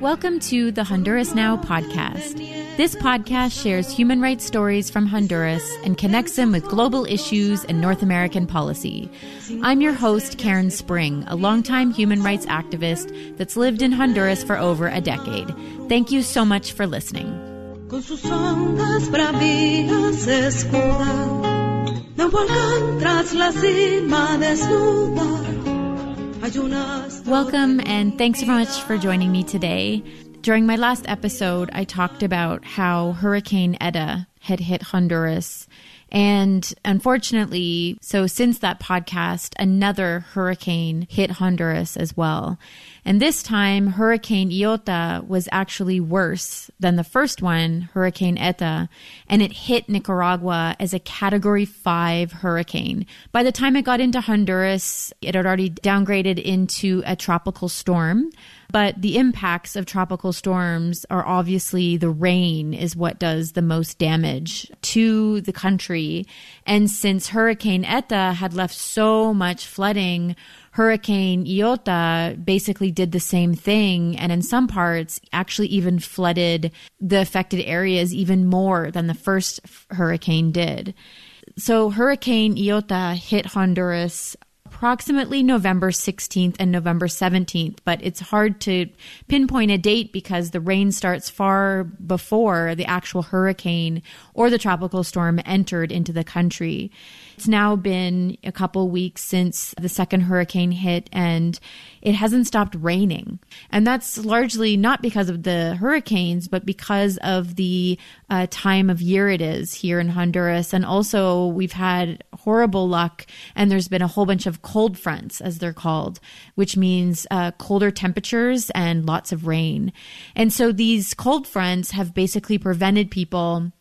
Welcome to the Honduras Now podcast. This podcast shares human rights stories from Honduras and connects them with global issues and North American policy. I'm your host, Karen Spring, a longtime human rights activist that's lived in Honduras for over a decade. Thank you so much for listening. Con sus ondas bravías no tras la cima desnuda. Welcome and thanks so much for joining me today. During my last episode, I talked about how Hurricane Eta had hit Honduras and unfortunately, so since that podcast, another hurricane hit Honduras as well. And this time, Hurricane Iota was actually worse than the first one, Hurricane Eta, and it hit Nicaragua as a category five hurricane. By the time it got into Honduras, it had already downgraded into a tropical storm. But the impacts of tropical storms are obviously the rain is what does the most damage to the country. And since Hurricane Eta had left so much flooding, Hurricane Iota basically did the same thing. And in some parts, actually even flooded the affected areas even more than the first hurricane did. So Hurricane Iota hit Honduras approximately November 16th and November 17th, but it's hard to pinpoint a date because the rain starts far before the actual hurricane or the tropical storm entered into the country. It's now been a couple weeks since the second hurricane hit and it hasn't stopped raining. And that's largely not because of the hurricanes, but because of the uh, time of year it is here in Honduras. And also, we've had horrible luck and there's been a whole bunch of cold fronts, as they're called, which means uh, colder temperatures and lots of rain. And so these cold fronts have basically prevented people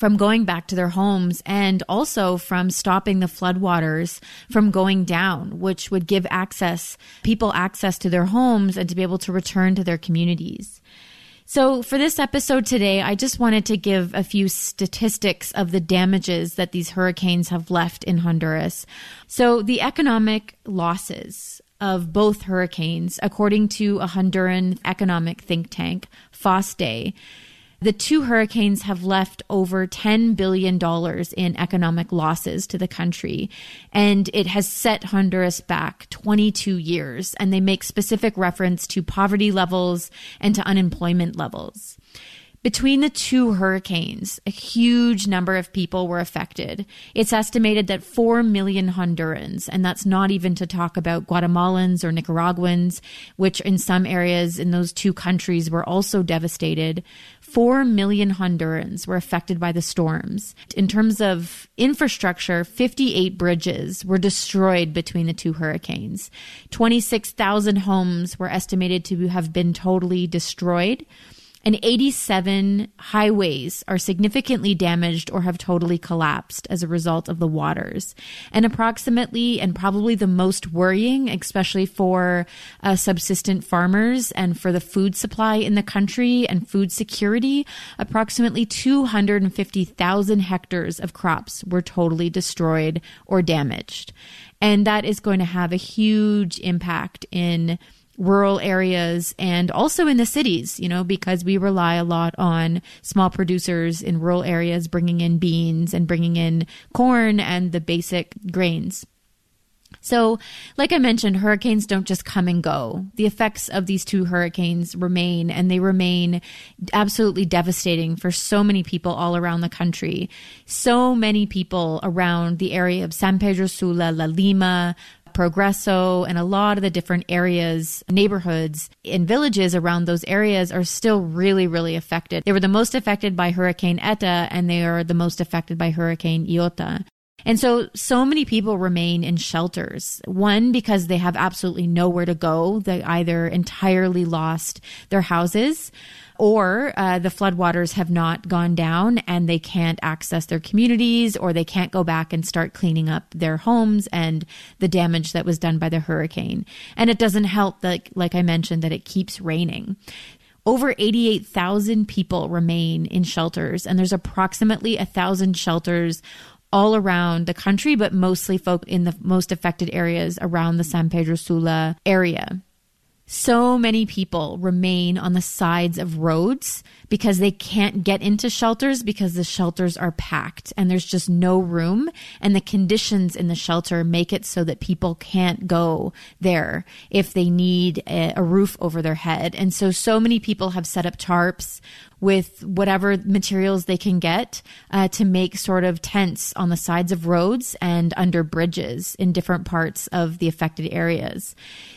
from going back to their homes and also from stopping the floodwaters from going down, which would give access, people access to their homes and to be able to return to their communities. So for this episode today, I just wanted to give a few statistics of the damages that these hurricanes have left in Honduras. So the economic losses of both hurricanes, according to a Honduran economic think tank, FOSDEH, the two hurricanes have left over $10 billion in economic losses to the country, and it has set Honduras back 22 years. And they make specific reference to poverty levels and to unemployment levels. Between the two hurricanes, a huge number of people were affected. It's estimated that 4 million Hondurans, and that's not even to talk about Guatemalans or Nicaraguans, which in some areas in those two countries were also devastated. 4 million Hondurans were affected by the storms. In terms of infrastructure, 58 bridges were destroyed between the two hurricanes. 26,000 homes were estimated to have been totally destroyed and 87 highways are significantly damaged or have totally collapsed as a result of the waters. And approximately, and probably the most worrying, especially for uh, subsistent farmers and for the food supply in the country and food security, approximately 250,000 hectares of crops were totally destroyed or damaged. And that is going to have a huge impact in rural areas and also in the cities, you know, because we rely a lot on small producers in rural areas bringing in beans and bringing in corn and the basic grains. So, like I mentioned, hurricanes don't just come and go. The effects of these two hurricanes remain, and they remain absolutely devastating for so many people all around the country. So many people around the area of San Pedro Sula, La Lima, Progreso and a lot of the different areas, neighborhoods and villages around those areas are still really, really affected. They were the most affected by Hurricane Eta and they are the most affected by Hurricane Iota. And so, so many people remain in shelters. One, because they have absolutely nowhere to go. They either entirely lost their houses or uh, the floodwaters have not gone down and they can't access their communities or they can't go back and start cleaning up their homes and the damage that was done by the hurricane. And it doesn't help that, like I mentioned, that it keeps raining. over 88,000 people remain in shelters, and there's approximately a thousand shelters all around the country, but mostly folk in the most affected areas around the San Pedro Sula area. So many people remain on the sides of roads because they can't get into shelters because the shelters are packed and there's just no room. And the conditions in the shelter make it so that people can't go there if they need a, a roof over their head. And so, so many people have set up tarps with whatever materials they can get uh, to make sort of tents on the sides of roads and under bridges in different parts of the affected areas.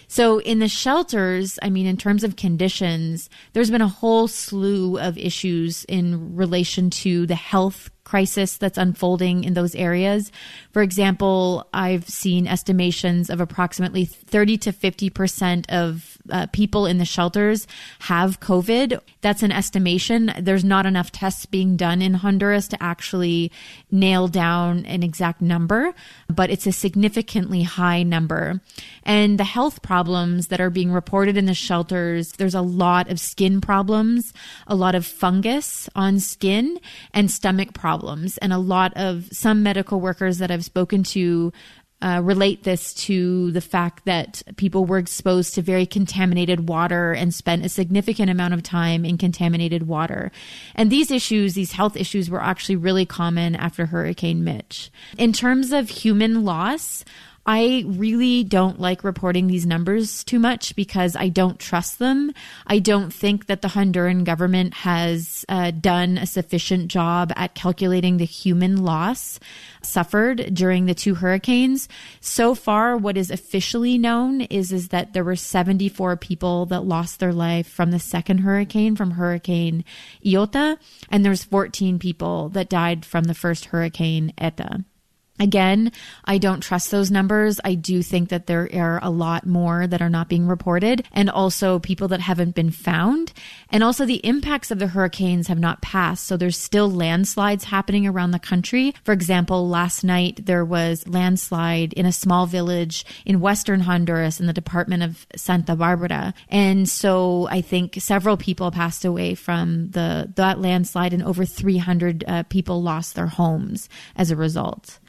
So in the shelters, I mean, in terms of conditions, there's been a whole slew of issues in relation to the health crisis that's unfolding in those areas. For example, I've seen estimations of approximately 30 to 50% of uh, people in the shelters have COVID. That's an estimation. There's not enough tests being done in Honduras to actually nail down an exact number, but it's a significantly high number. And the health problems that are being reported in the shelters, there's a lot of skin problems, a lot of fungus on skin, and stomach problems. And a lot of some medical workers that I've spoken to uh, relate this to the fact that people were exposed to very contaminated water and spent a significant amount of time in contaminated water. And these issues, these health issues, were actually really common after Hurricane Mitch. In terms of human loss, I really don't like reporting these numbers too much because I don't trust them. I don't think that the Honduran government has uh, done a sufficient job at calculating the human loss suffered during the two hurricanes. So far, what is officially known is, is that there were 74 people that lost their life from the second hurricane, from Hurricane Iota, and there's 14 people that died from the first hurricane Eta. Again, I don't trust those numbers. I do think that there are a lot more that are not being reported and also people that haven't been found. And also the impacts of the hurricanes have not passed. So there's still landslides happening around the country. For example, last night there was landslide in a small village in western Honduras in the department of Santa Barbara. And so I think several people passed away from the that landslide and over 300 uh, people lost their homes as a result.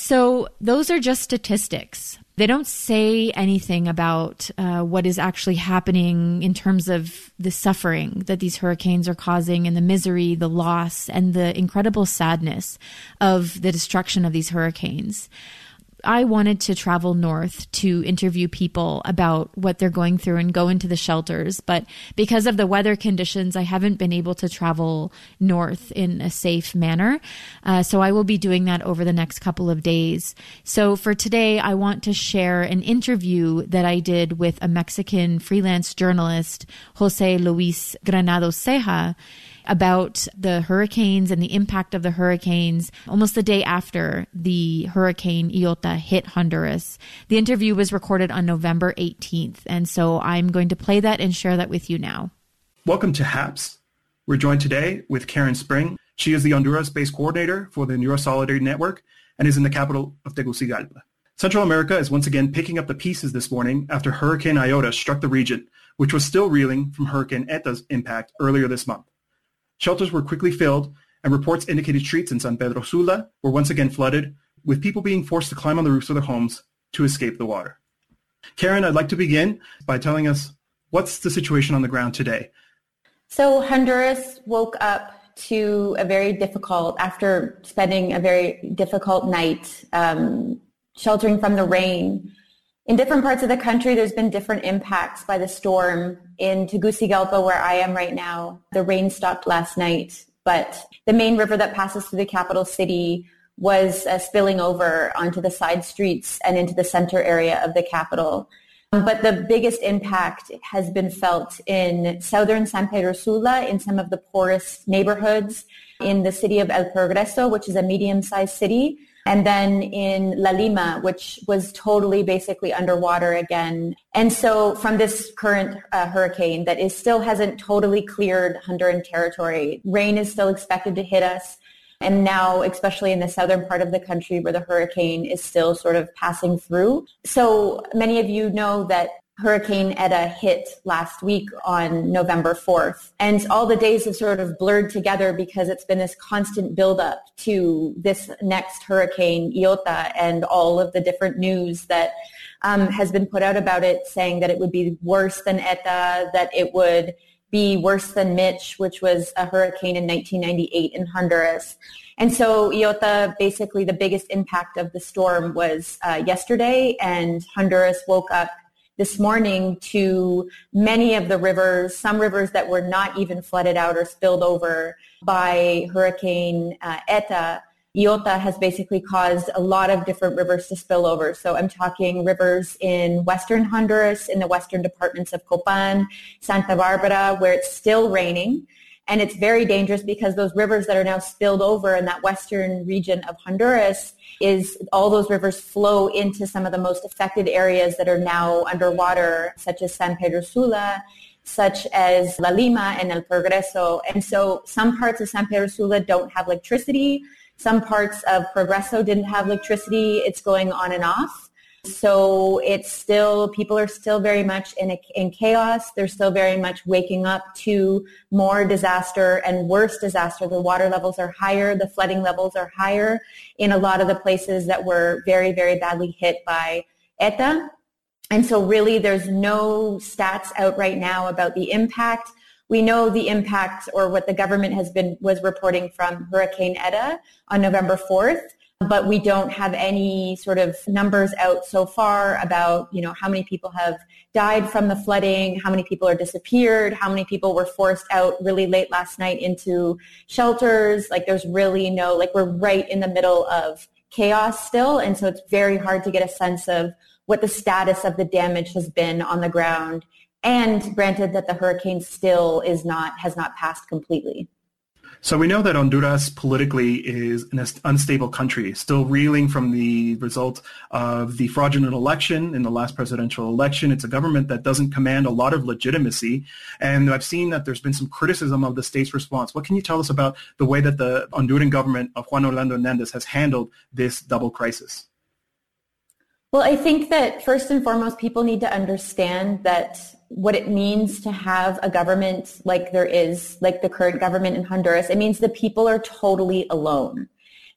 So those are just statistics. They don't say anything about uh, what is actually happening in terms of the suffering that these hurricanes are causing and the misery, the loss, and the incredible sadness of the destruction of these hurricanes. I wanted to travel north to interview people about what they're going through and go into the shelters. But because of the weather conditions, I haven't been able to travel north in a safe manner. Uh, so I will be doing that over the next couple of days. So for today, I want to share an interview that I did with a Mexican freelance journalist, Jose Luis Granados Ceja about the hurricanes and the impact of the hurricanes almost the day after the hurricane Iota hit Honduras. The interview was recorded on November 18th, and so I'm going to play that and share that with you now. Welcome to HAPS. We're joined today with Karen Spring. She is the Honduras-based coordinator for the Honduras Solidarity Network and is in the capital of Tegucigalpa. Central America is once again picking up the pieces this morning after Hurricane Iota struck the region, which was still reeling from Hurricane Eta's impact earlier this month. Shelters were quickly filled, and reports indicated streets in San Pedro Sula were once again flooded, with people being forced to climb on the roofs of their homes to escape the water. Karen, I'd like to begin by telling us what's the situation on the ground today. So Honduras woke up to a very difficult, after spending a very difficult night um, sheltering from the rain, in different parts of the country, there's been different impacts by the storm. In Tegucigalpa, where I am right now, the rain stopped last night, but the main river that passes through the capital city was uh, spilling over onto the side streets and into the center area of the capital. But the biggest impact has been felt in southern San Pedro Sula, in some of the poorest neighborhoods, in the city of El Progreso, which is a medium-sized city, and then in La Lima, which was totally basically underwater again. And so from this current uh, hurricane that is still hasn't totally cleared Honduran territory, rain is still expected to hit us. And now, especially in the southern part of the country where the hurricane is still sort of passing through. So many of you know that Hurricane Eta hit last week on November 4th. And all the days have sort of blurred together because it's been this constant buildup to this next hurricane, Iota, and all of the different news that um, has been put out about it saying that it would be worse than Eta, that it would be worse than Mitch, which was a hurricane in 1998 in Honduras. And so Iota, basically the biggest impact of the storm was uh, yesterday, and Honduras woke up this morning to many of the rivers, some rivers that were not even flooded out or spilled over by Hurricane uh, Eta. Iota has basically caused a lot of different rivers to spill over. So I'm talking rivers in western Honduras, in the western departments of Copan, Santa Barbara, where it's still raining. And it's very dangerous because those rivers that are now spilled over in that western region of Honduras is all those rivers flow into some of the most affected areas that are now underwater, such as San Pedro Sula, such as La Lima and El Progreso. And so some parts of San Pedro Sula don't have electricity. Some parts of Progreso didn't have electricity. It's going on and off. So it's still, people are still very much in, a, in chaos. They're still very much waking up to more disaster and worse disaster. The water levels are higher. The flooding levels are higher in a lot of the places that were very, very badly hit by ETA. And so really there's no stats out right now about the impact. We know the impact or what the government has been was reporting from Hurricane Eta on November 4th but we don't have any sort of numbers out so far about, you know, how many people have died from the flooding, how many people are disappeared, how many people were forced out really late last night into shelters. Like there's really no, like we're right in the middle of chaos still. And so it's very hard to get a sense of what the status of the damage has been on the ground. And granted that the hurricane still is not, has not passed completely. So we know that Honduras politically is an unstable country, still reeling from the result of the fraudulent election in the last presidential election. It's a government that doesn't command a lot of legitimacy. And I've seen that there's been some criticism of the state's response. What can you tell us about the way that the Honduran government of Juan Orlando Hernandez has handled this double crisis? Well, I think that first and foremost, people need to understand that what it means to have a government like there is, like the current government in Honduras. It means the people are totally alone.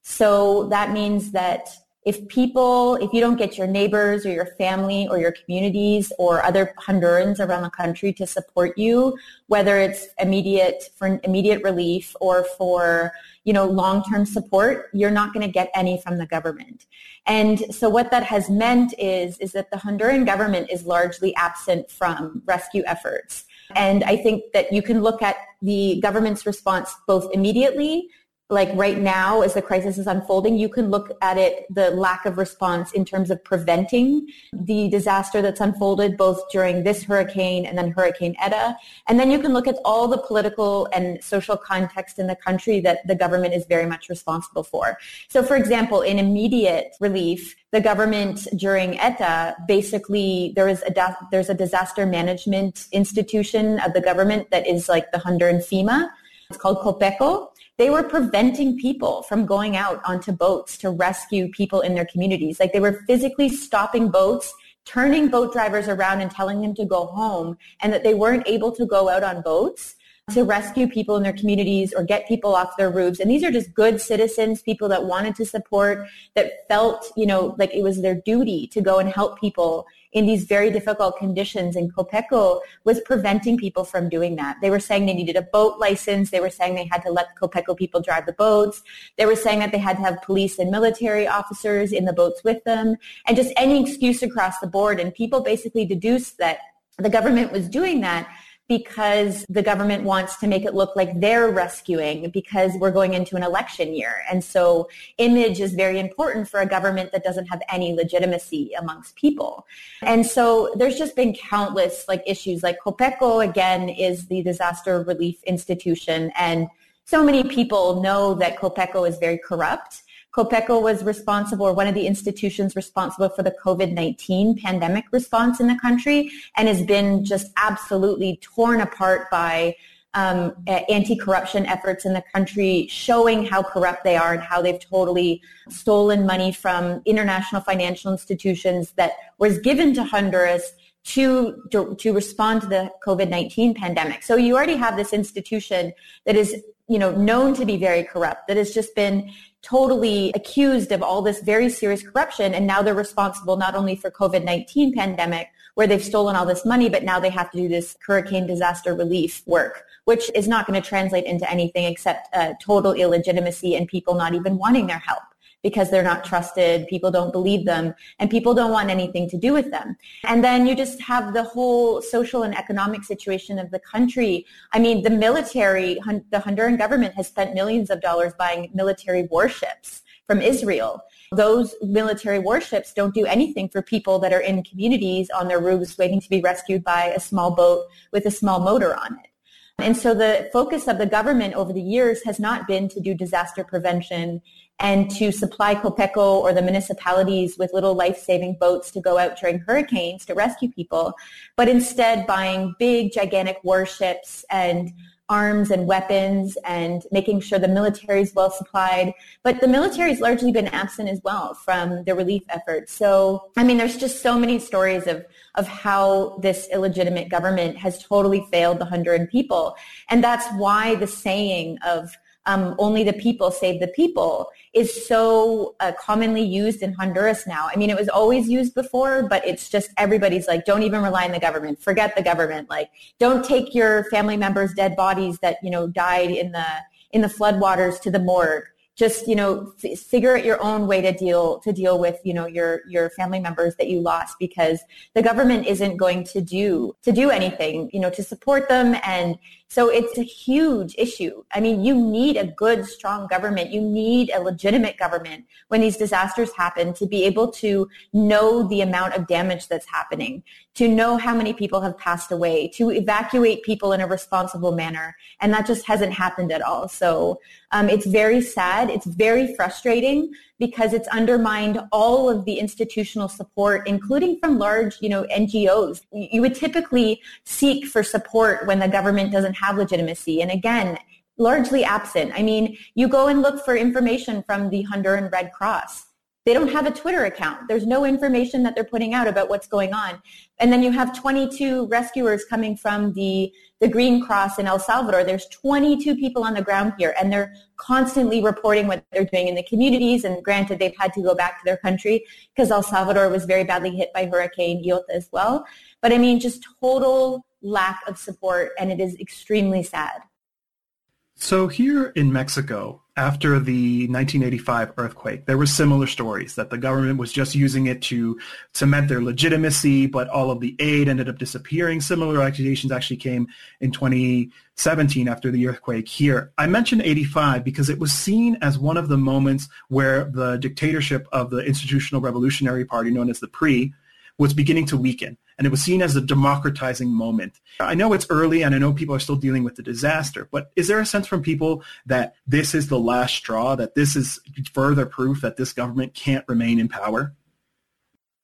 So that means that if people, if you don't get your neighbors or your family or your communities or other Hondurans around the country to support you, whether it's immediate for immediate relief or for you know long-term support, you're not going to get any from the government. And so what that has meant is is that the Honduran government is largely absent from rescue efforts. And I think that you can look at the government's response both immediately like right now as the crisis is unfolding, you can look at it, the lack of response in terms of preventing the disaster that's unfolded both during this hurricane and then Hurricane Eta. And then you can look at all the political and social context in the country that the government is very much responsible for. So for example, in immediate relief, the government during ETA, basically there is a there's a disaster management institution of the government that is like the Honduran FEMA. It's called COPECO they were preventing people from going out onto boats to rescue people in their communities. Like they were physically stopping boats, turning boat drivers around and telling them to go home and that they weren't able to go out on boats to uh-huh. rescue people in their communities or get people off their roofs. And these are just good citizens, people that wanted to support, that felt, you know, like it was their duty to go and help people in these very difficult conditions. And Copeco was preventing people from doing that. They were saying they needed a boat license. They were saying they had to let Copeco people drive the boats. They were saying that they had to have police and military officers in the boats with them and just any excuse across the board. And people basically deduced that the government was doing that because the government wants to make it look like they're rescuing because we're going into an election year. And so image is very important for a government that doesn't have any legitimacy amongst people. And so there's just been countless like issues like Copeco again is the disaster relief institution and so many people know that Copeco is very corrupt COPECO was responsible, or one of the institutions responsible for the COVID-19 pandemic response in the country and has been just absolutely torn apart by um, anti-corruption efforts in the country showing how corrupt they are and how they've totally stolen money from international financial institutions that was given to Honduras to, to, to respond to the COVID-19 pandemic. So you already have this institution that is, you know, known to be very corrupt, that has just been totally accused of all this very serious corruption. And now they're responsible not only for COVID-19 pandemic, where they've stolen all this money, but now they have to do this hurricane disaster relief work, which is not going to translate into anything except uh, total illegitimacy and people not even wanting their help because they're not trusted, people don't believe them, and people don't want anything to do with them. And then you just have the whole social and economic situation of the country. I mean, the military, the Honduran government has spent millions of dollars buying military warships from Israel. Those military warships don't do anything for people that are in communities on their roofs waiting to be rescued by a small boat with a small motor on it. And so the focus of the government over the years has not been to do disaster prevention and to supply Copeco or the municipalities with little life-saving boats to go out during hurricanes to rescue people, but instead buying big, gigantic warships and arms and weapons and making sure the military is well supplied. But the military has largely been absent as well from the relief efforts. So, I mean, there's just so many stories of, of how this illegitimate government has totally failed the Honduran people. And that's why the saying of um, only the people save the people is so uh, commonly used in Honduras now. I mean, it was always used before, but it's just everybody's like, don't even rely on the government. Forget the government. Like, don't take your family members' dead bodies that, you know, died in the, in the floodwaters to the morgue just you know f- figure out your own way to deal to deal with you know your your family members that you lost because the government isn't going to do to do anything you know to support them and so it's a huge issue. I mean, you need a good, strong government. You need a legitimate government when these disasters happen to be able to know the amount of damage that's happening, to know how many people have passed away, to evacuate people in a responsible manner. And that just hasn't happened at all. So um, it's very sad. It's very frustrating because it's undermined all of the institutional support, including from large, you know, NGOs. You would typically seek for support when the government doesn't have legitimacy. And again, largely absent. I mean, you go and look for information from the Honduran Red Cross they don't have a Twitter account. There's no information that they're putting out about what's going on. And then you have 22 rescuers coming from the, the Green Cross in El Salvador. There's 22 people on the ground here, and they're constantly reporting what they're doing in the communities. And granted, they've had to go back to their country because El Salvador was very badly hit by Hurricane Iota as well. But I mean, just total lack of support, and it is extremely sad. So here in Mexico, after the 1985 earthquake, there were similar stories that the government was just using it to cement their legitimacy, but all of the aid ended up disappearing. Similar accusations actually came in 2017 after the earthquake here. I mentioned 85 because it was seen as one of the moments where the dictatorship of the Institutional Revolutionary Party, known as the PRI, was beginning to weaken and it was seen as a democratizing moment. I know it's early and I know people are still dealing with the disaster, but is there a sense from people that this is the last straw, that this is further proof that this government can't remain in power?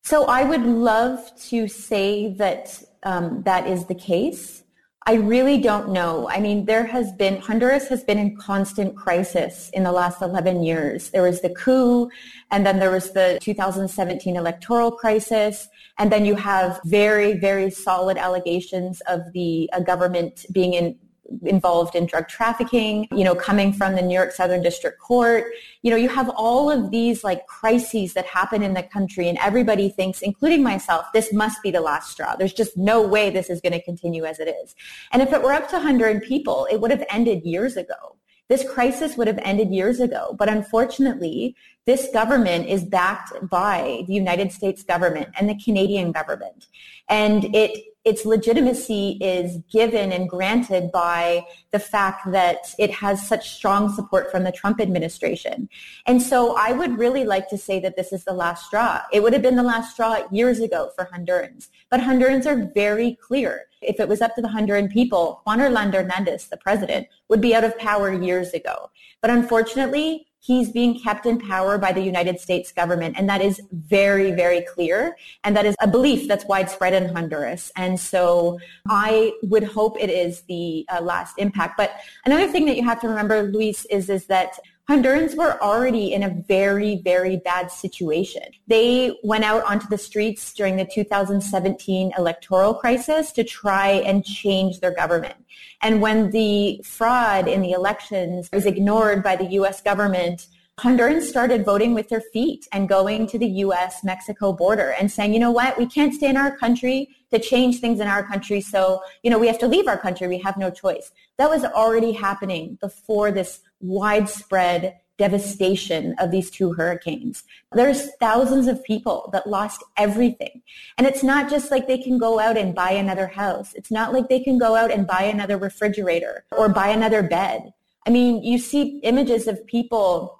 So I would love to say that um, that is the case. I really don't know. I mean, there has been, Honduras has been in constant crisis in the last 11 years. There was the coup, and then there was the 2017 electoral crisis, and then you have very, very solid allegations of the uh, government being in, involved in drug trafficking, you know, coming from the New York Southern District Court. You know, you have all of these like crises that happen in the country and everybody thinks, including myself, this must be the last straw. There's just no way this is going to continue as it is. And if it were up to 100 people, it would have ended years ago. This crisis would have ended years ago. But unfortunately, this government is backed by the United States government and the Canadian government. And it its legitimacy is given and granted by the fact that it has such strong support from the Trump administration. And so I would really like to say that this is the last straw. It would have been the last straw years ago for Hondurans. But Hondurans are very clear. If it was up to the Honduran people, Juan Orlando Hernandez, the president, would be out of power years ago. But unfortunately, he's being kept in power by the United States government. And that is very, very clear. And that is a belief that's widespread in Honduras. And so I would hope it is the uh, last impact. But another thing that you have to remember, Luis, is, is that Hondurans were already in a very, very bad situation. They went out onto the streets during the 2017 electoral crisis to try and change their government. And when the fraud in the elections was ignored by the U.S. government, Hondurans started voting with their feet and going to the U.S.-Mexico border and saying, you know what, we can't stay in our country to change things in our country. So, you know, we have to leave our country. We have no choice. That was already happening before this widespread devastation of these two hurricanes. There's thousands of people that lost everything. And it's not just like they can go out and buy another house. It's not like they can go out and buy another refrigerator or buy another bed. I mean, you see images of people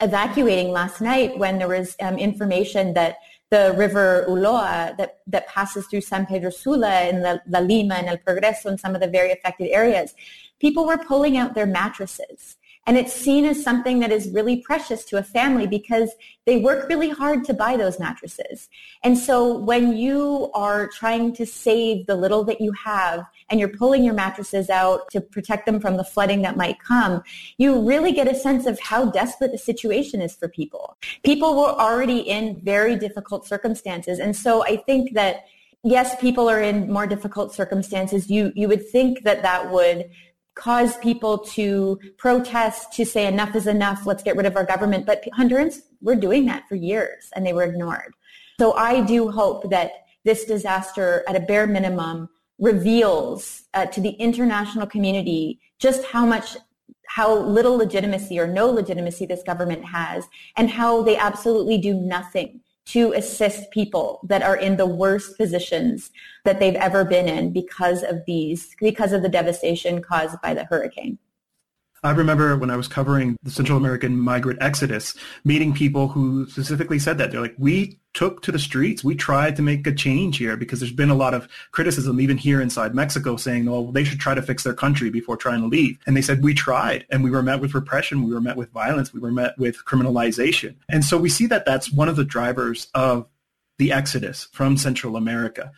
evacuating last night when there was um, information that the river Ulúa that, that passes through San Pedro Sula and La, La Lima and El Progreso and some of the very affected areas, people were pulling out their mattresses and it's seen as something that is really precious to a family because they work really hard to buy those mattresses. And so when you are trying to save the little that you have and you're pulling your mattresses out to protect them from the flooding that might come, you really get a sense of how desperate the situation is for people. People were already in very difficult circumstances. And so I think that yes, people are in more difficult circumstances. You, you would think that that would cause people to protest, to say enough is enough, let's get rid of our government. But Hondurans were doing that for years and they were ignored. So I do hope that this disaster at a bare minimum reveals uh, to the international community just how much how little legitimacy or no legitimacy this government has and how they absolutely do nothing to assist people that are in the worst positions that they've ever been in because of these, because of the devastation caused by the hurricane. I remember when I was covering the Central American migrant exodus, meeting people who specifically said that. They're like, we took to the streets. We tried to make a change here because there's been a lot of criticism, even here inside Mexico, saying, well, they should try to fix their country before trying to leave. And they said, we tried. And we were met with repression. We were met with violence. We were met with criminalization. And so we see that that's one of the drivers of the exodus from Central America.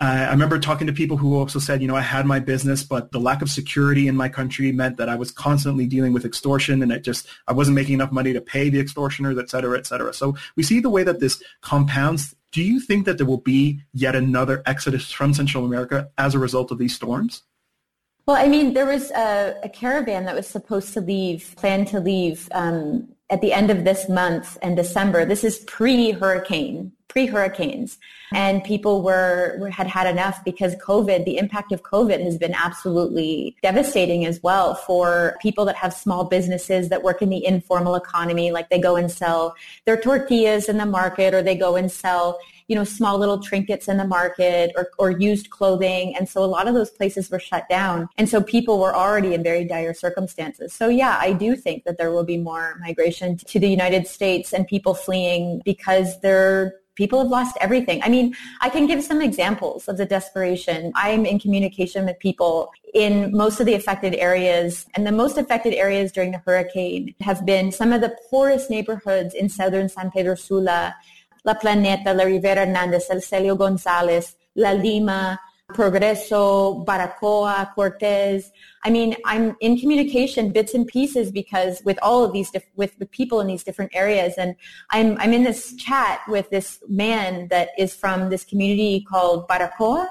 I remember talking to people who also said, you know, I had my business, but the lack of security in my country meant that I was constantly dealing with extortion and it just, I wasn't making enough money to pay the extortioners, et cetera, et cetera. So we see the way that this compounds. Do you think that there will be yet another exodus from Central America as a result of these storms? Well, I mean, there was a, a caravan that was supposed to leave, planned to leave um, at the end of this month and December. This is pre-hurricane pre-hurricanes. And people were, were, had had enough because covid the impact of covid has been absolutely devastating as well for people that have small businesses that work in the informal economy like they go and sell their tortillas in the market or they go and sell you know small little trinkets in the market or, or used clothing. And so a lot of those places were shut down. And so people were already in very dire circumstances. So yeah i do think that there will be more migration to the united states and people fleeing because they're people have lost everything. I mean, I can give some examples of the desperation. I'm in communication with people in most of the affected areas, and the most affected areas during the hurricane have been some of the poorest neighborhoods in southern San Pedro Sula, La Planeta, La Rivera Hernandez, El Celeo Gonzalez, La Lima, Progreso, Baracoa, Cortés. I mean, I'm in communication bits and pieces because with all of these, diff- with, with people in these different areas. And I'm, I'm in this chat with this man that is from this community called Baracoa.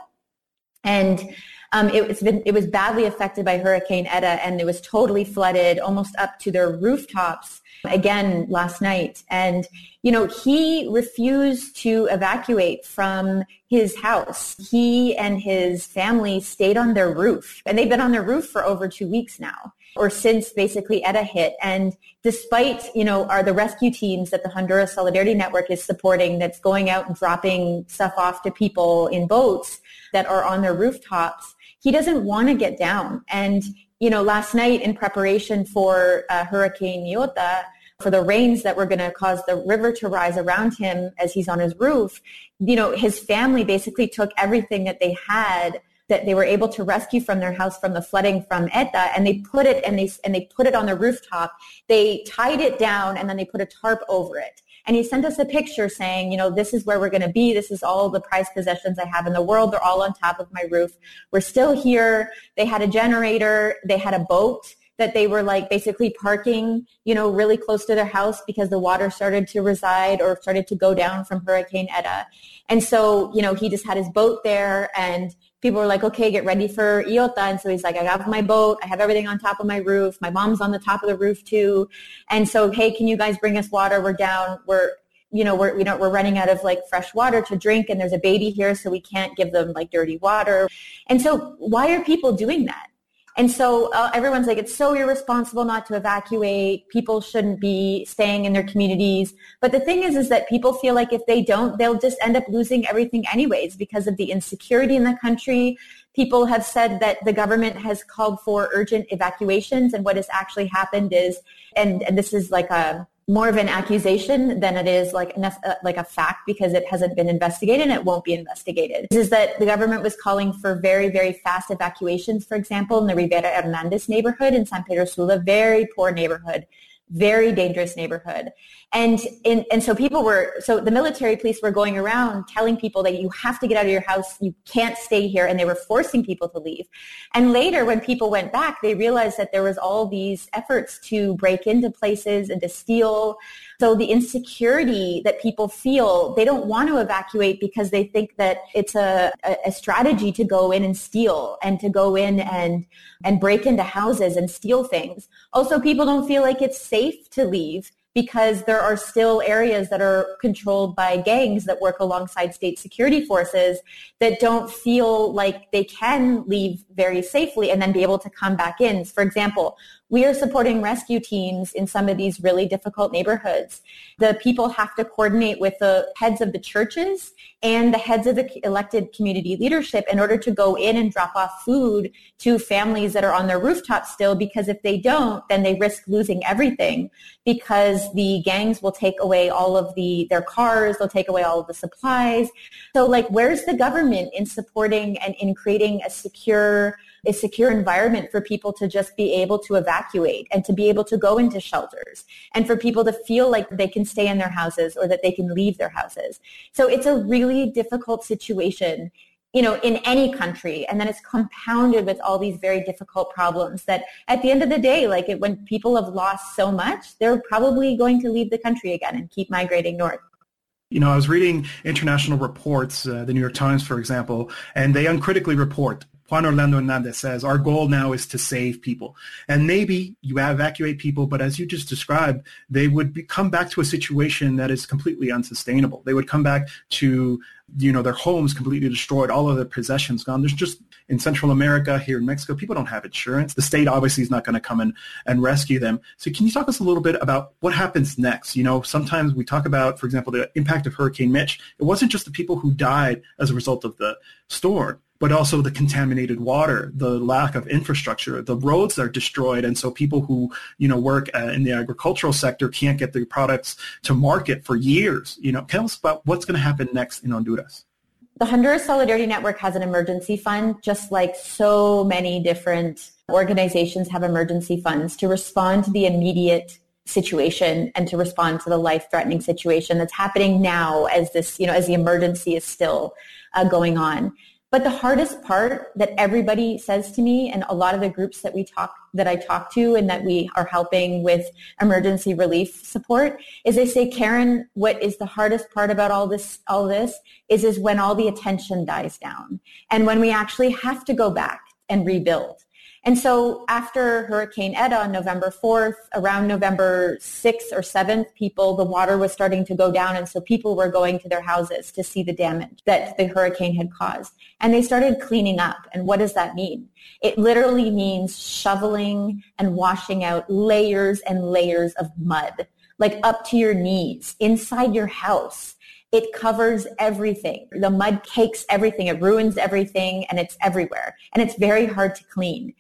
And um, it, was been, it was badly affected by Hurricane Eta and it was totally flooded almost up to their rooftops again last night. And, you know, he refused to evacuate from his house. He and his family stayed on their roof and they've been on their roof for over two weeks now or since basically ETA hit. And despite, you know, are the rescue teams that the Honduras Solidarity Network is supporting that's going out and dropping stuff off to people in boats that are on their rooftops, he doesn't want to get down. And, you know, last night in preparation for uh, Hurricane Iota, for the rains that were going to cause the river to rise around him as he's on his roof, you know, his family basically took everything that they had that they were able to rescue from their house from the flooding from ETA and they put it and they and they put it on the rooftop. They tied it down and then they put a tarp over it. And he sent us a picture saying, you know, this is where we're going to be. This is all the prized possessions I have in the world. They're all on top of my roof. We're still here. They had a generator. They had a boat that they were like basically parking, you know, really close to their house because the water started to reside or started to go down from Hurricane Eta. And so, you know, he just had his boat there and people were like, okay, get ready for Iota. And so he's like, I have my boat. I have everything on top of my roof. My mom's on the top of the roof too. And so, hey, can you guys bring us water? We're down. We're, you know, we're, we don't, we're running out of like fresh water to drink and there's a baby here. So we can't give them like dirty water. And so why are people doing that? And so uh, everyone's like, it's so irresponsible not to evacuate. People shouldn't be staying in their communities. But the thing is, is that people feel like if they don't, they'll just end up losing everything anyways because of the insecurity in the country. People have said that the government has called for urgent evacuations. And what has actually happened is, and, and this is like a, more of an accusation than it is like uh, like a fact because it hasn't been investigated and it won't be investigated. Is that the government was calling for very very fast evacuations, for example, in the Rivera Hernandez neighborhood in San Pedro Sula, very poor neighborhood very dangerous neighborhood. And, in, and so people were, so the military police were going around telling people that you have to get out of your house, you can't stay here, and they were forcing people to leave. And later when people went back, they realized that there was all these efforts to break into places and to steal. So the insecurity that people feel, they don't want to evacuate because they think that it's a, a strategy to go in and steal and to go in and, and break into houses and steal things. Also, people don't feel like it's safe to leave because there are still areas that are controlled by gangs that work alongside state security forces that don't feel like they can leave very safely and then be able to come back in. For example, we are supporting rescue teams in some of these really difficult neighborhoods. The people have to coordinate with the heads of the churches and the heads of the elected community leadership in order to go in and drop off food to families that are on their rooftops still because if they don't, then they risk losing everything because the gangs will take away all of the their cars, they'll take away all of the supplies. So like where's the government in supporting and in creating a secure a secure environment for people to just be able to evacuate and to be able to go into shelters and for people to feel like they can stay in their houses or that they can leave their houses. So it's a really difficult situation you know, in any country. And then it's compounded with all these very difficult problems that at the end of the day, like it, when people have lost so much, they're probably going to leave the country again and keep migrating north. You know, I was reading international reports, uh, the New York Times, for example, and they uncritically report Juan Orlando Hernandez says, our goal now is to save people. And maybe you evacuate people, but as you just described, they would be, come back to a situation that is completely unsustainable. They would come back to, you know, their homes completely destroyed, all of their possessions gone. There's just, in Central America, here in Mexico, people don't have insurance. The state obviously is not going to come in and rescue them. So can you talk us a little bit about what happens next? You know, sometimes we talk about, for example, the impact of Hurricane Mitch. It wasn't just the people who died as a result of the storm but also the contaminated water, the lack of infrastructure, the roads are destroyed, and so people who you know work uh, in the agricultural sector can't get their products to market for years. You know, tell us about what's going to happen next in Honduras. The Honduras Solidarity Network has an emergency fund, just like so many different organizations have emergency funds to respond to the immediate situation and to respond to the life-threatening situation that's happening now as this, you know, as the emergency is still uh, going on. But the hardest part that everybody says to me and a lot of the groups that we talk that I talk to and that we are helping with emergency relief support is they say, Karen, what is the hardest part about all this all this is is when all the attention dies down and when we actually have to go back and rebuild. And so after Hurricane Eta on November 4th, around November 6th or 7th, people, the water was starting to go down. And so people were going to their houses to see the damage that the hurricane had caused. And they started cleaning up. And what does that mean? It literally means shoveling and washing out layers and layers of mud, like up to your knees inside your house it covers everything. The mud cakes everything. It ruins everything and it's everywhere. And it's very hard to clean.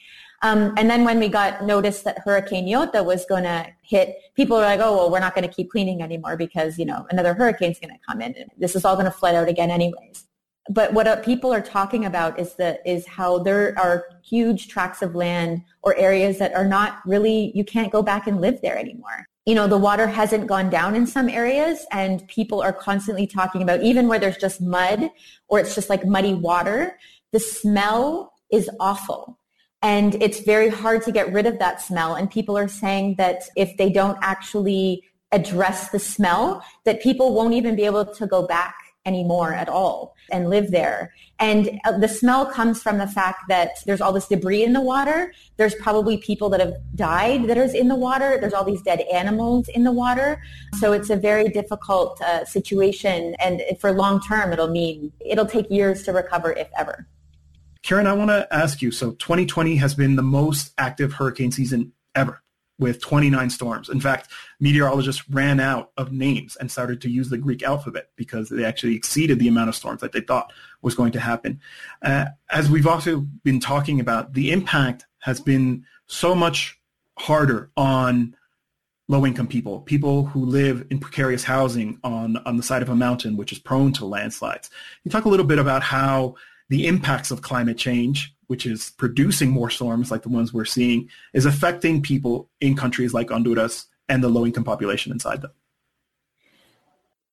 Um, and then when we got notice that Hurricane Iota was going to hit, people were like, oh, well, we're not going to keep cleaning anymore because, you know, another hurricane's going to come in. And this is all going to flood out again anyways. But what uh, people are talking about is the is how there are huge tracts of land or areas that are not really you can't go back and live there anymore you know, the water hasn't gone down in some areas and people are constantly talking about even where there's just mud or it's just like muddy water, the smell is awful. And it's very hard to get rid of that smell. And people are saying that if they don't actually address the smell, that people won't even be able to go back anymore at all and live there. And uh, the smell comes from the fact that there's all this debris in the water. There's probably people that have died that is in the water. There's all these dead animals in the water. So it's a very difficult uh, situation. And for long term, it'll mean it'll take years to recover, if ever. Karen, I want to ask you, so 2020 has been the most active hurricane season ever with 29 storms. In fact, meteorologists ran out of names and started to use the Greek alphabet because they actually exceeded the amount of storms that they thought was going to happen. Uh, as we've also been talking about, the impact has been so much harder on low-income people, people who live in precarious housing on, on the side of a mountain, which is prone to landslides. Can you talk a little bit about how the impacts of climate change which is producing more storms like the ones we're seeing, is affecting people in countries like Honduras and the low-income population inside them?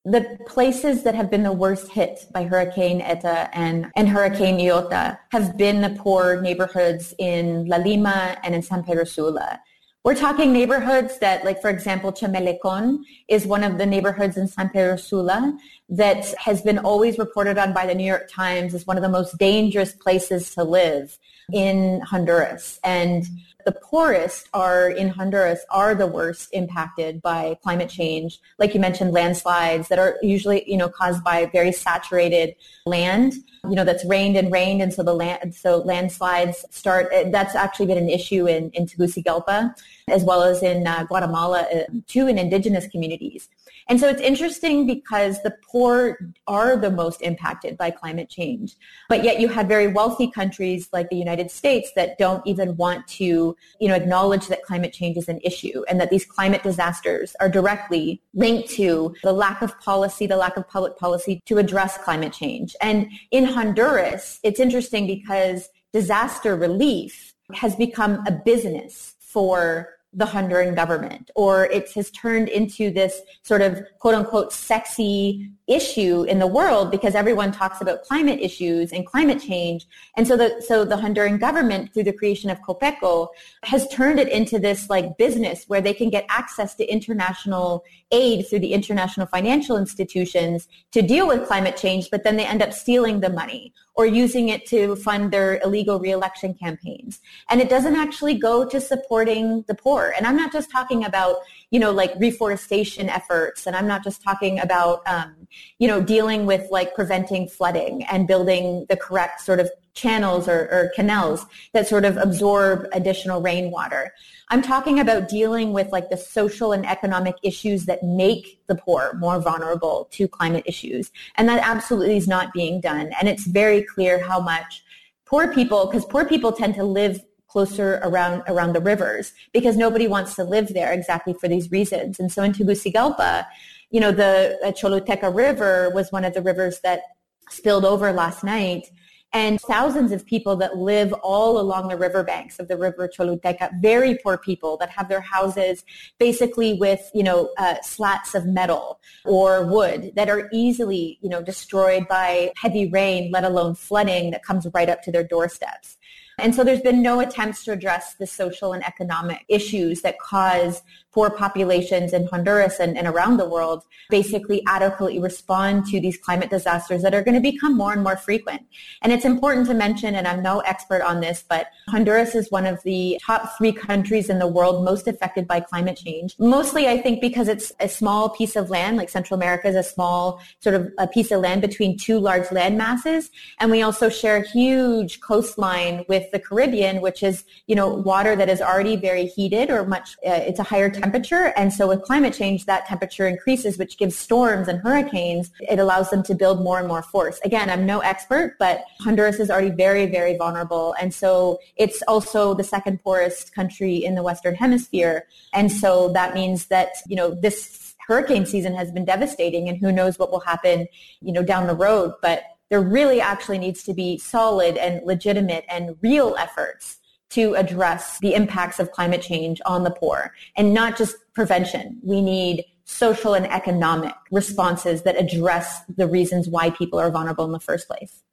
The places that have been the worst hit by Hurricane Eta and, and Hurricane Iota have been the poor neighborhoods in La Lima and in San Pedro Sula. We're talking neighborhoods that, like, for example, Chamelecon is one of the neighborhoods in San Pedro Sula that has been always reported on by the New York Times as one of the most dangerous places to live in Honduras. And the poorest are in Honduras are the worst impacted by climate change. Like you mentioned, landslides that are usually, you know, caused by very saturated land, you know, that's rained and rained. And so the land, so landslides start, that's actually been an issue in, in Tegucigalpa as well as in uh, Guatemala, uh, too, in indigenous communities. And so it's interesting because the poor are the most impacted by climate change. But yet you have very wealthy countries like the United States that don't even want to, you know, acknowledge that climate change is an issue and that these climate disasters are directly linked to the lack of policy, the lack of public policy to address climate change. And in Honduras, it's interesting because disaster relief has become a business for the Honduran government, or it has turned into this sort of quote unquote sexy issue in the world because everyone talks about climate issues and climate change. And so the, so the Honduran government through the creation of COPECO has turned it into this like business where they can get access to international aid through the international financial institutions to deal with climate change, but then they end up stealing the money or using it to fund their illegal reelection campaigns. And it doesn't actually go to supporting the poor. And I'm not just talking about, you know, like reforestation efforts, and I'm not just talking about, um, you know, dealing with like preventing flooding and building the correct sort of channels or, or canals that sort of absorb additional rainwater. I'm talking about dealing with like the social and economic issues that make the poor more vulnerable to climate issues. And that absolutely is not being done. And it's very clear how much poor people, because poor people tend to live closer around around the rivers because nobody wants to live there exactly for these reasons. And so in Tegucigalpa, you know, the Choluteca River was one of the rivers that spilled over last night and thousands of people that live all along the riverbanks of the river Choluteca, very poor people that have their houses basically with, you know, uh, slats of metal or wood that are easily, you know, destroyed by heavy rain, let alone flooding that comes right up to their doorsteps. And so there's been no attempts to address the social and economic issues that cause poor populations in Honduras and, and around the world basically adequately respond to these climate disasters that are going to become more and more frequent. And it's important to mention, and I'm no expert on this, but Honduras is one of the top three countries in the world most affected by climate change. Mostly, I think, because it's a small piece of land, like Central America is a small sort of a piece of land between two large land masses. And we also share a huge coastline with the Caribbean, which is, you know, water that is already very heated or much, uh, it's a higher temperature. And so with climate change, that temperature increases, which gives storms and hurricanes. It allows them to build more and more force. Again, I'm no expert, but Honduras is already very, very vulnerable. And so it's also the second poorest country in the Western Hemisphere. And so that means that, you know, this hurricane season has been devastating and who knows what will happen, you know, down the road. But there really actually needs to be solid and legitimate and real efforts to address the impacts of climate change on the poor and not just prevention. We need social and economic responses that address the reasons why people are vulnerable in the first place.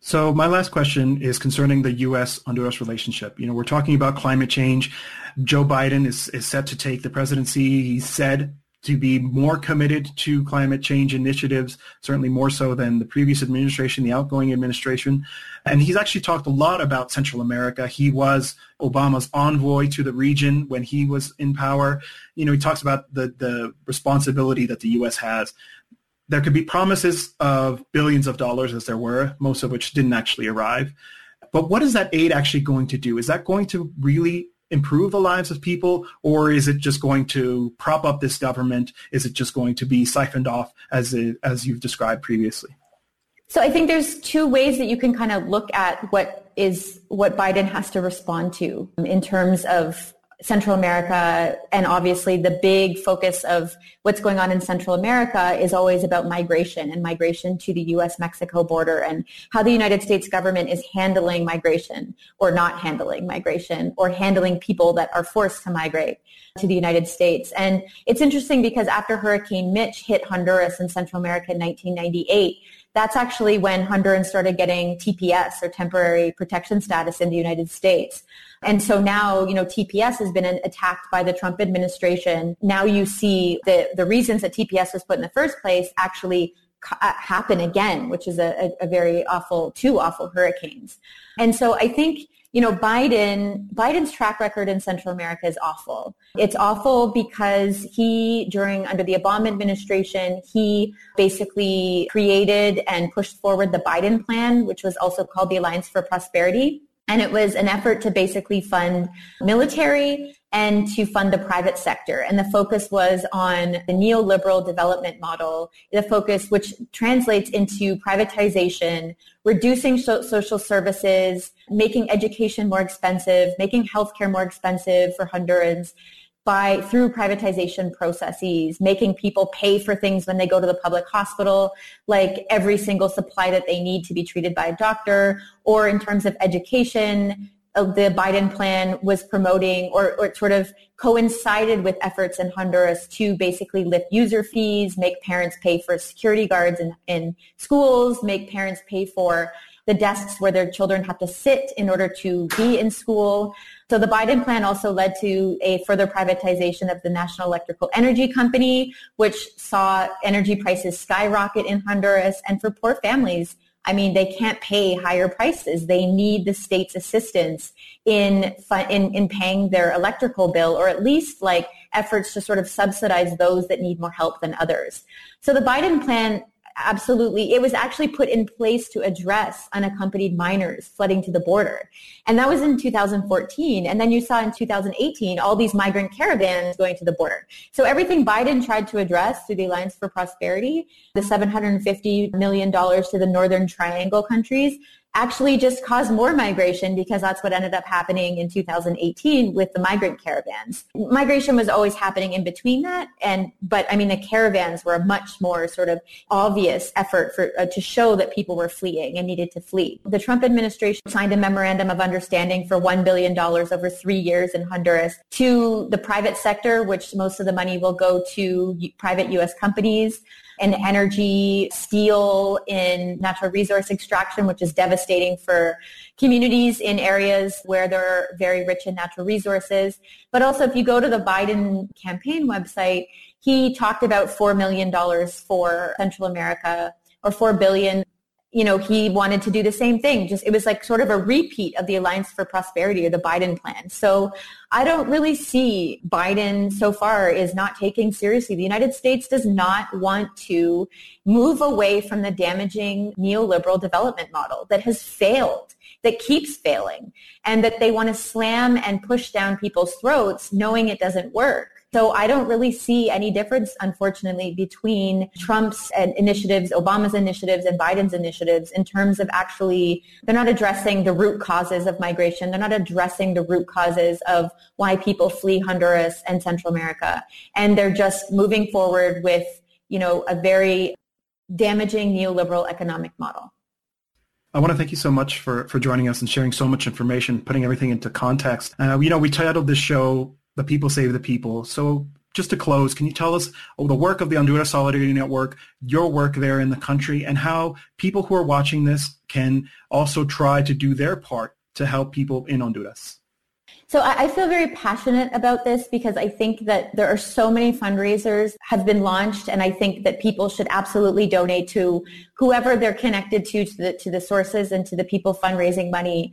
So my last question is concerning the U.S.-Honduras relationship. You know, we're talking about climate change. Joe Biden is, is set to take the presidency. He said to be more committed to climate change initiatives, certainly more so than the previous administration, the outgoing administration. And he's actually talked a lot about Central America. He was Obama's envoy to the region when he was in power. You know, he talks about the, the responsibility that the U.S. has there could be promises of billions of dollars as there were, most of which didn't actually arrive. But what is that aid actually going to do? Is that going to really improve the lives of people or is it just going to prop up this government? Is it just going to be siphoned off as, it, as you've described previously? So I think there's two ways that you can kind of look at what is what Biden has to respond to in terms of Central America and obviously the big focus of what's going on in Central America is always about migration and migration to the US-Mexico border and how the United States government is handling migration or not handling migration or handling people that are forced to migrate to the United States. And it's interesting because after Hurricane Mitch hit Honduras and Central America in 1998, that's actually when Hondurans started getting TPS or temporary protection status in the United States. And so now, you know, TPS has been attacked by the Trump administration. Now you see the, the reasons that TPS was put in the first place actually uh, happen again, which is a, a, a very awful, two awful hurricanes. And so I think you know, Biden, Biden's track record in Central America is awful. It's awful because he, during, under the Obama administration, he basically created and pushed forward the Biden plan, which was also called the Alliance for Prosperity. And it was an effort to basically fund military and to fund the private sector. And the focus was on the neoliberal development model, the focus which translates into privatization, reducing so- social services, making education more expensive, making healthcare more expensive for Hondurans, by through privatization processes, making people pay for things when they go to the public hospital, like every single supply that they need to be treated by a doctor, or in terms of education, the Biden plan was promoting or, or sort of coincided with efforts in Honduras to basically lift user fees, make parents pay for security guards in, in schools, make parents pay for the desks where their children have to sit in order to be in school. So the Biden plan also led to a further privatization of the National Electrical Energy Company, which saw energy prices skyrocket in Honduras. And for poor families, I mean, they can't pay higher prices. They need the state's assistance in, in, in paying their electrical bill or at least like efforts to sort of subsidize those that need more help than others. So the Biden plan absolutely. It was actually put in place to address unaccompanied minors flooding to the border. And that was in 2014. And then you saw in 2018 all these migrant caravans going to the border. So everything Biden tried to address through the Alliance for Prosperity, the $750 million to the Northern Triangle countries, actually just caused more migration because that's what ended up happening in 2018 with the migrant caravans. Migration was always happening in between that and but I mean the caravans were a much more sort of obvious effort for uh, to show that people were fleeing and needed to flee. The Trump administration signed a memorandum of understanding for 1 billion dollars over 3 years in Honduras to the private sector which most of the money will go to private US companies in energy, steel, in natural resource extraction, which is devastating for communities in areas where they're very rich in natural resources. But also if you go to the Biden campaign website, he talked about $4 million for Central America or 4 billion you know, he wanted to do the same thing. Just it was like sort of a repeat of the Alliance for Prosperity or the Biden plan. So I don't really see Biden so far is not taking seriously. The United States does not want to move away from the damaging neoliberal development model that has failed, that keeps failing, and that they want to slam and push down people's throats knowing it doesn't work. So I don't really see any difference, unfortunately, between Trump's initiatives, Obama's initiatives, and Biden's initiatives in terms of actually, they're not addressing the root causes of migration. They're not addressing the root causes of why people flee Honduras and Central America. And they're just moving forward with, you know, a very damaging neoliberal economic model. I want to thank you so much for, for joining us and sharing so much information, putting everything into context. Uh, you know, we titled this show the people save the people. So just to close, can you tell us oh, the work of the Honduras Solidarity Network, your work there in the country, and how people who are watching this can also try to do their part to help people in Honduras? So I feel very passionate about this because I think that there are so many fundraisers have been launched and I think that people should absolutely donate to whoever they're connected to, to the, to the sources and to the people fundraising money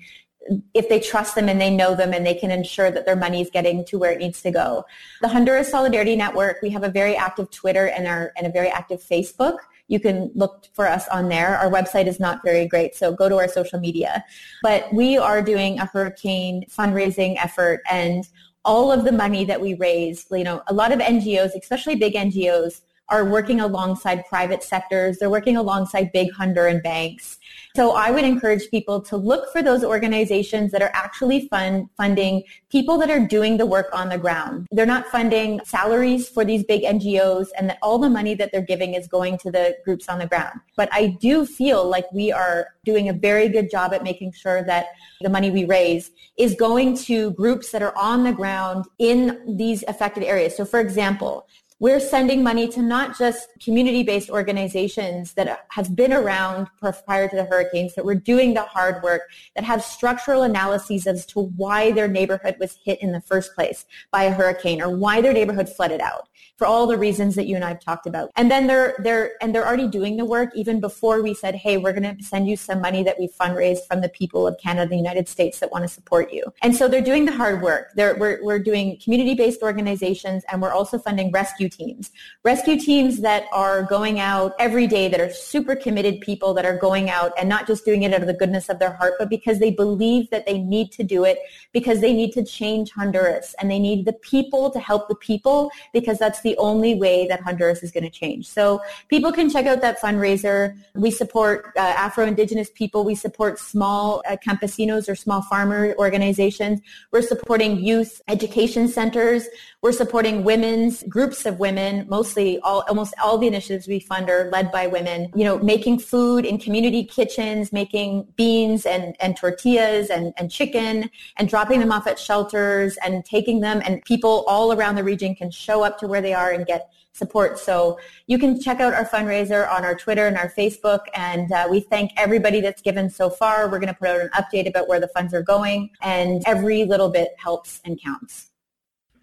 if they trust them and they know them and they can ensure that their money is getting to where it needs to go. The Honduras Solidarity Network, we have a very active Twitter and, our, and a very active Facebook. You can look for us on there. Our website is not very great, so go to our social media. But we are doing a hurricane fundraising effort and all of the money that we raise, you know, a lot of NGOs, especially big NGOs, are working alongside private sectors. They're working alongside big Honduran banks. So I would encourage people to look for those organizations that are actually fund, funding people that are doing the work on the ground. They're not funding salaries for these big NGOs and that all the money that they're giving is going to the groups on the ground. But I do feel like we are doing a very good job at making sure that the money we raise is going to groups that are on the ground in these affected areas. So for example, we're sending money to not just community-based organizations that have been around prior to the hurricanes, that were doing the hard work, that have structural analyses as to why their neighborhood was hit in the first place by a hurricane or why their neighborhood flooded out for all the reasons that you and I have talked about. And then they're, they're, and they're already doing the work even before we said, hey, we're going to send you some money that we fundraised from the people of Canada, and the United States that want to support you. And so they're doing the hard work. They're, we're, we're doing community-based organizations and we're also funding rescue rescue teams. Rescue teams that are going out every day, that are super committed people that are going out and not just doing it out of the goodness of their heart, but because they believe that they need to do it, because they need to change Honduras and they need the people to help the people because that's the only way that Honduras is going to change. So people can check out that fundraiser. We support uh, Afro-Indigenous people. We support small uh, campesinos or small farmer organizations. We're supporting youth education centers. We're supporting women's groups of women, mostly all, almost all the initiatives we fund are led by women, you know, making food in community kitchens, making beans and, and tortillas and, and chicken and dropping them off at shelters and taking them and people all around the region can show up to where they are and get support. So you can check out our fundraiser on our Twitter and our Facebook. And uh, we thank everybody that's given so far. We're going to put out an update about where the funds are going and every little bit helps and counts.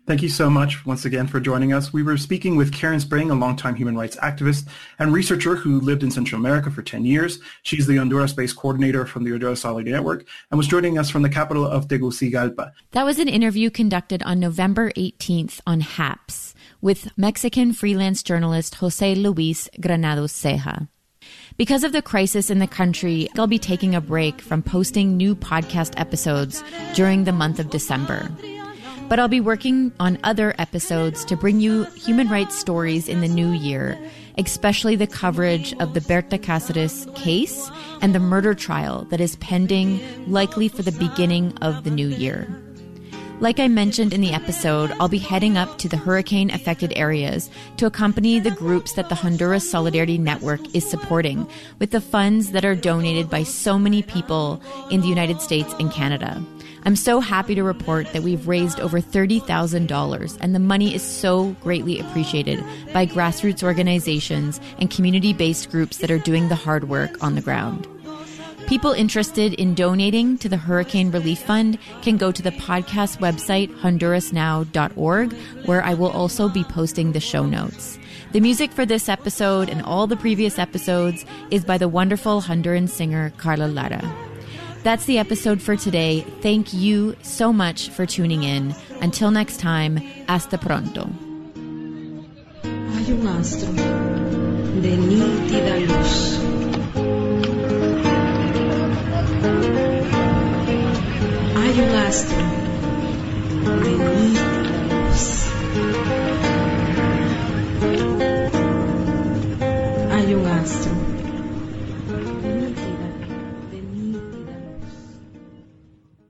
Thank you so much once again for joining us. We were speaking with Karen Spring, a longtime human rights activist and researcher who lived in Central America for 10 years. She's the Honduras-based coordinator from the Honduras Solidarity Network and was joining us from the capital of Tegucigalpa. That was an interview conducted on November 18th on HAPS with Mexican freelance journalist Jose Luis Granados Ceja. Because of the crisis in the country, I'll be taking a break from posting new podcast episodes during the month of December but I'll be working on other episodes to bring you human rights stories in the new year, especially the coverage of the Berta Cáceres case and the murder trial that is pending, likely for the beginning of the new year. Like I mentioned in the episode, I'll be heading up to the hurricane affected areas to accompany the groups that the Honduras Solidarity Network is supporting with the funds that are donated by so many people in the United States and Canada. I'm so happy to report that we've raised over $30,000 and the money is so greatly appreciated by grassroots organizations and community based groups that are doing the hard work on the ground. People interested in donating to the Hurricane Relief Fund can go to the podcast website hondurasnow.org, where I will also be posting the show notes. The music for this episode and all the previous episodes is by the wonderful Honduran singer Karla Lara. That's the episode for today. Thank you so much for tuning in. Until next time, hasta pronto. Hay un astro de nítida luz. Hay un astro de nítida luz.